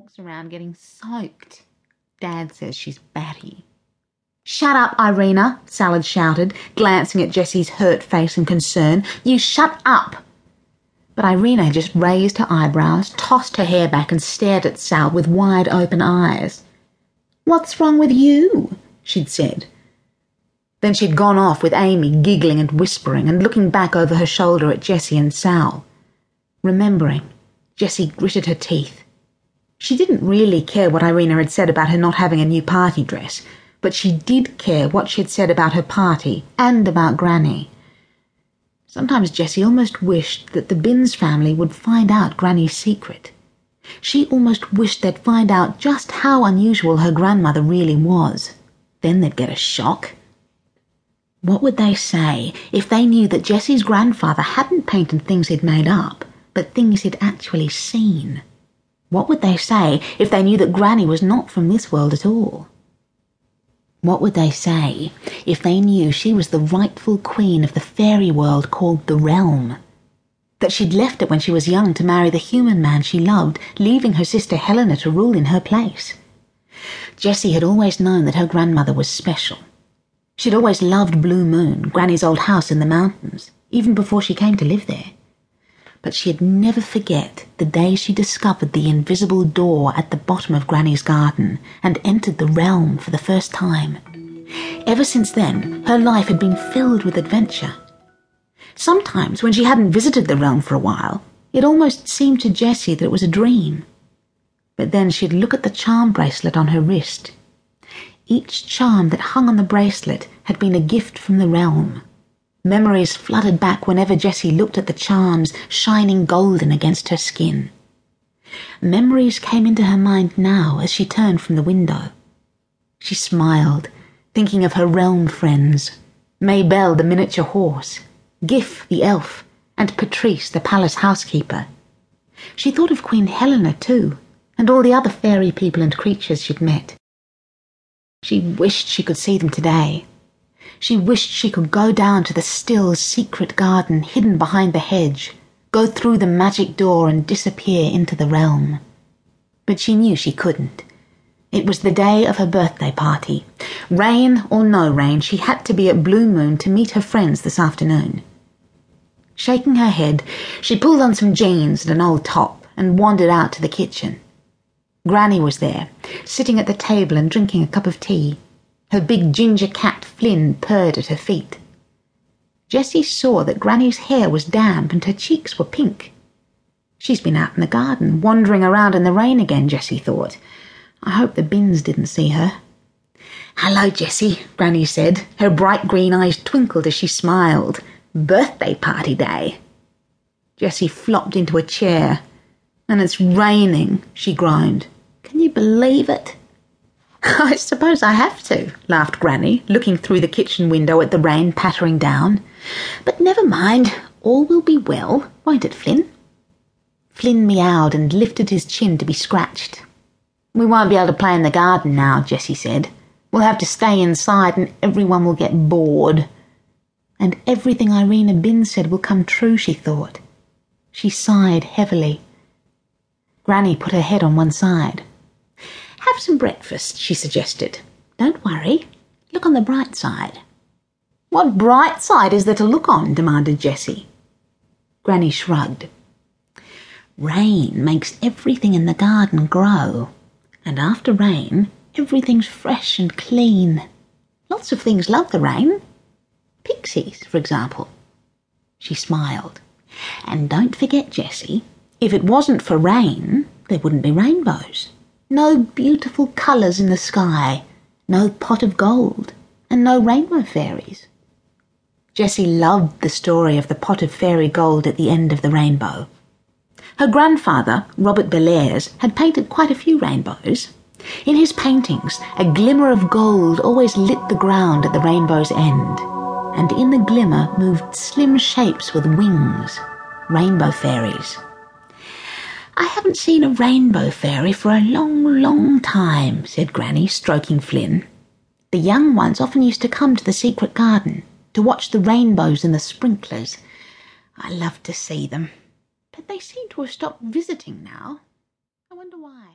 walks around getting soaked. Dad says she's batty. Shut up, Irina, Salad shouted, glancing at Jessie's hurt face in concern. You shut up! But Irina just raised her eyebrows, tossed her hair back, and stared at Sal with wide open eyes. What's wrong with you? she'd said. Then she'd gone off with Amy giggling and whispering and looking back over her shoulder at Jessie and Sal. Remembering, Jessie gritted her teeth. She didn't really care what Irina had said about her not having a new party dress, but she did care what she'd said about her party and about Granny. Sometimes Jessie almost wished that the Binns family would find out Granny's secret. She almost wished they'd find out just how unusual her grandmother really was. Then they'd get a shock. What would they say if they knew that Jessie's grandfather hadn't painted things he'd made up, but things he'd actually seen? What would they say if they knew that Granny was not from this world at all? What would they say if they knew she was the rightful queen of the fairy world called the Realm? That she'd left it when she was young to marry the human man she loved, leaving her sister Helena to rule in her place. Jessie had always known that her grandmother was special. She'd always loved Blue Moon, Granny's old house in the mountains, even before she came to live there but she'd never forget the day she discovered the invisible door at the bottom of Granny's garden and entered the realm for the first time. Ever since then, her life had been filled with adventure. Sometimes, when she hadn't visited the realm for a while, it almost seemed to Jessie that it was a dream. But then she'd look at the charm bracelet on her wrist. Each charm that hung on the bracelet had been a gift from the realm Memories flooded back whenever Jessie looked at the charms shining golden against her skin. Memories came into her mind now as she turned from the window. She smiled, thinking of her realm friends Maybelle, the miniature horse, Giff, the elf, and Patrice, the palace housekeeper. She thought of Queen Helena, too, and all the other fairy people and creatures she'd met. She wished she could see them today she wished she could go down to the still, secret garden hidden behind the hedge, go through the magic door and disappear into the realm. But she knew she couldn't. It was the day of her birthday party. Rain or no rain, she had to be at Blue Moon to meet her friends this afternoon. Shaking her head, she pulled on some jeans and an old top and wandered out to the kitchen. Granny was there, sitting at the table and drinking a cup of tea. Her big ginger cat Flynn purred at her feet. Jessie saw that Granny's hair was damp and her cheeks were pink. She's been out in the garden, wandering around in the rain again, Jessie thought. I hope the Binns didn't see her. Hello, Jessie, Granny said. Her bright green eyes twinkled as she smiled. Birthday party day. Jessie flopped into a chair. And it's raining, she groaned. Can you believe it? I suppose I have to, laughed Granny, looking through the kitchen window at the rain pattering down. But never mind, all will be well, won't it, Flynn? Flynn meowed and lifted his chin to be scratched. We won't be able to play in the garden now, Jessie said. We'll have to stay inside and everyone will get bored. And everything Irina Binns said will come true, she thought. She sighed heavily. Granny put her head on one side. Have some breakfast, she suggested. Don't worry. Look on the bright side. What bright side is there to look on? demanded Jessie. Granny shrugged. Rain makes everything in the garden grow, and after rain, everything's fresh and clean. Lots of things love the rain. Pixies, for example. She smiled. And don't forget, Jessie, if it wasn't for rain, there wouldn't be rainbows no beautiful colours in the sky, no pot of gold, and no rainbow fairies. Jessie loved the story of the pot of fairy gold at the end of the rainbow. Her grandfather, Robert Bellairs, had painted quite a few rainbows. In his paintings, a glimmer of gold always lit the ground at the rainbow's end, and in the glimmer moved slim shapes with wings, rainbow fairies. I haven't seen a rainbow fairy for a long, long time, said Granny, stroking Flynn. The young ones often used to come to the secret garden to watch the rainbows and the sprinklers. I love to see them, but they seem to have stopped visiting now.